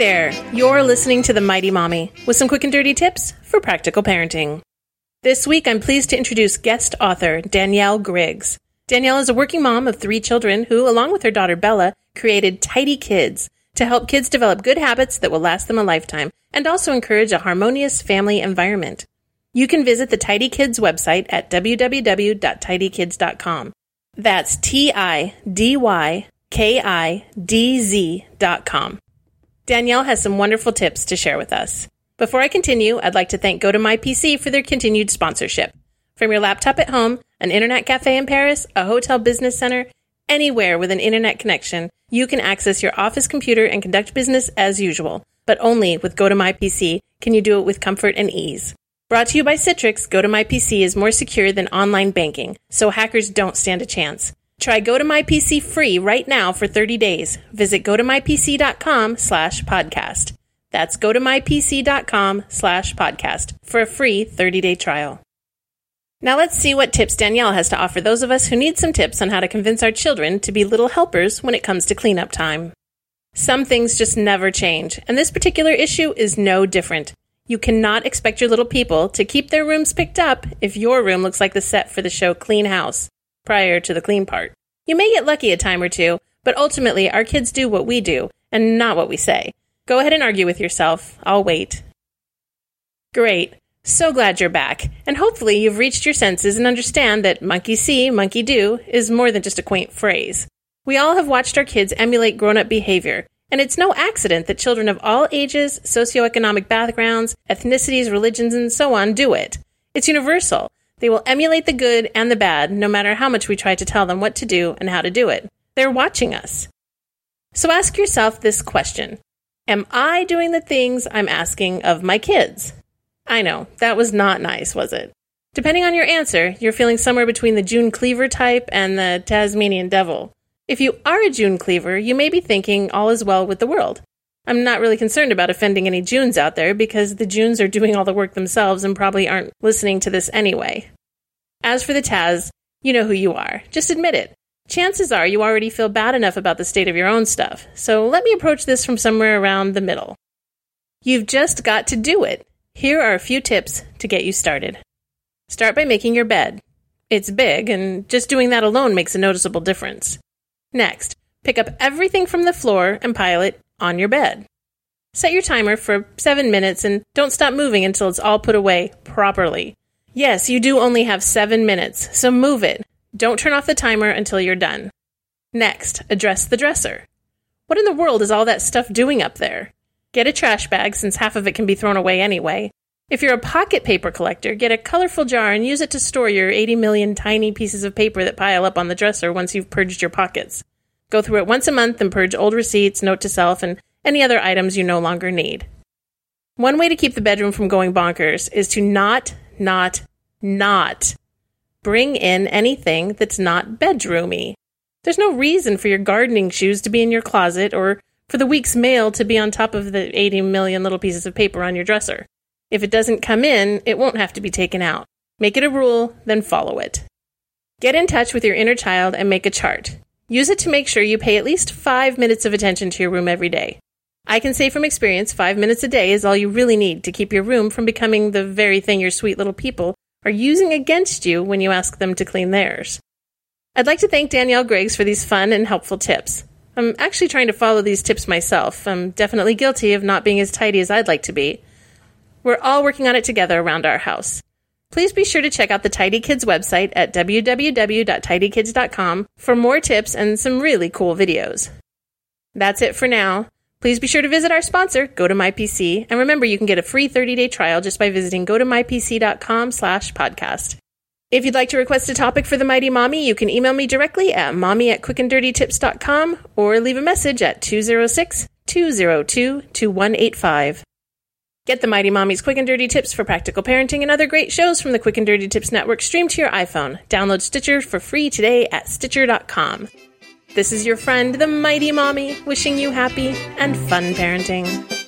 there, you're listening to The Mighty Mommy with some quick and dirty tips for practical parenting. This week, I'm pleased to introduce guest author Danielle Griggs. Danielle is a working mom of three children who, along with her daughter Bella, created Tidy Kidz to help kids develop good habits that will last them a lifetime and also encourage a harmonious family environment. You can visit the Tidy Kidz website at www.tidykidz.com. That's T I D Y K I D Z dot com. Danielle has some wonderful tips to share with us. Before I continue, I'd like to thank GoToMyPC for their continued sponsorship. From your laptop at home, an internet cafe in Paris, a hotel business center, anywhere with an internet connection, you can access your office computer and conduct business as usual. But only with GoToMyPC can you do it with comfort and ease. Brought to you by Citrix, GoToMyPC is more secure than online banking, so hackers don't stand a chance. Try GoToMyPC free right now for 30 days. Visit gotomypc.com slash podcast. That's gotomypc.com slash podcast for a free 30-day trial. Now let's see what tips Danielle has to offer those of us who need some tips on how to convince our children to be little helpers when it comes to cleanup time. Some things just never change, and this particular issue is no different. You cannot expect your little people to keep their rooms picked up if your room looks like the set for the show Clean House prior to the clean part. You may get lucky a time or two, but ultimately our kids do what we do and not what we say. Go ahead and argue with yourself. I'll wait. Great. So glad you're back, and hopefully you've reached your senses and understand that monkey see, monkey do is more than just a quaint phrase. We all have watched our kids emulate grown up behavior, and it's no accident that children of all ages, socioeconomic backgrounds, ethnicities, religions, and so on do it. It's universal, they will emulate the good and the bad, no matter how much we try to tell them what to do and how to do it. They're watching us. So ask yourself this question Am I doing the things I'm asking of my kids? I know, that was not nice, was it? Depending on your answer, you're feeling somewhere between the June Cleaver type and the Tasmanian devil. If you are a June Cleaver, you may be thinking all is well with the world. I'm not really concerned about offending any Junes out there because the Junes are doing all the work themselves and probably aren't listening to this anyway. As for the Taz, you know who you are. Just admit it. Chances are you already feel bad enough about the state of your own stuff, so let me approach this from somewhere around the middle. You've just got to do it. Here are a few tips to get you started. Start by making your bed. It's big, and just doing that alone makes a noticeable difference. Next, pick up everything from the floor and pile it on your bed. Set your timer for seven minutes and don't stop moving until it's all put away properly. Yes, you do only have seven minutes, so move it. Don't turn off the timer until you're done. Next, address the dresser. What in the world is all that stuff doing up there? Get a trash bag since half of it can be thrown away anyway. If you're a pocket paper collector, get a colorful jar and use it to store your 80 million tiny pieces of paper that pile up on the dresser once you've purged your pockets. Go through it once a month and purge old receipts, note to self, and any other items you no longer need. One way to keep the bedroom from going bonkers is to not, not, not bring in anything that's not bedroomy. There's no reason for your gardening shoes to be in your closet or for the week's mail to be on top of the 80 million little pieces of paper on your dresser. If it doesn't come in, it won't have to be taken out. Make it a rule, then follow it. Get in touch with your inner child and make a chart. Use it to make sure you pay at least five minutes of attention to your room every day. I can say from experience, five minutes a day is all you really need to keep your room from becoming the very thing your sweet little people are using against you when you ask them to clean theirs. I'd like to thank Danielle Griggs for these fun and helpful tips. I'm actually trying to follow these tips myself. I'm definitely guilty of not being as tidy as I'd like to be. We're all working on it together around our house. Please be sure to check out the Tidy Kidz website at www.tidykidz.com for more tips and some really cool videos. That's it for now. Please be sure to visit our sponsor, GoToMyPC, and remember you can get a free 30-day trial just by visiting gotomypc.com slash podcast. If you'd like to request a topic for the Mighty Mommy, you can email me directly at mommy at quickanddirtytips.com or leave a message at 206 202 2185. Get the Mighty Mommy's Quick and Dirty Tips for practical parenting and other great shows from the Quick and Dirty Tips Network streamed to your iPhone. Download Stitcher for free today at Stitcher.com. This is your friend, the Mighty Mommy, wishing you happy and fun parenting.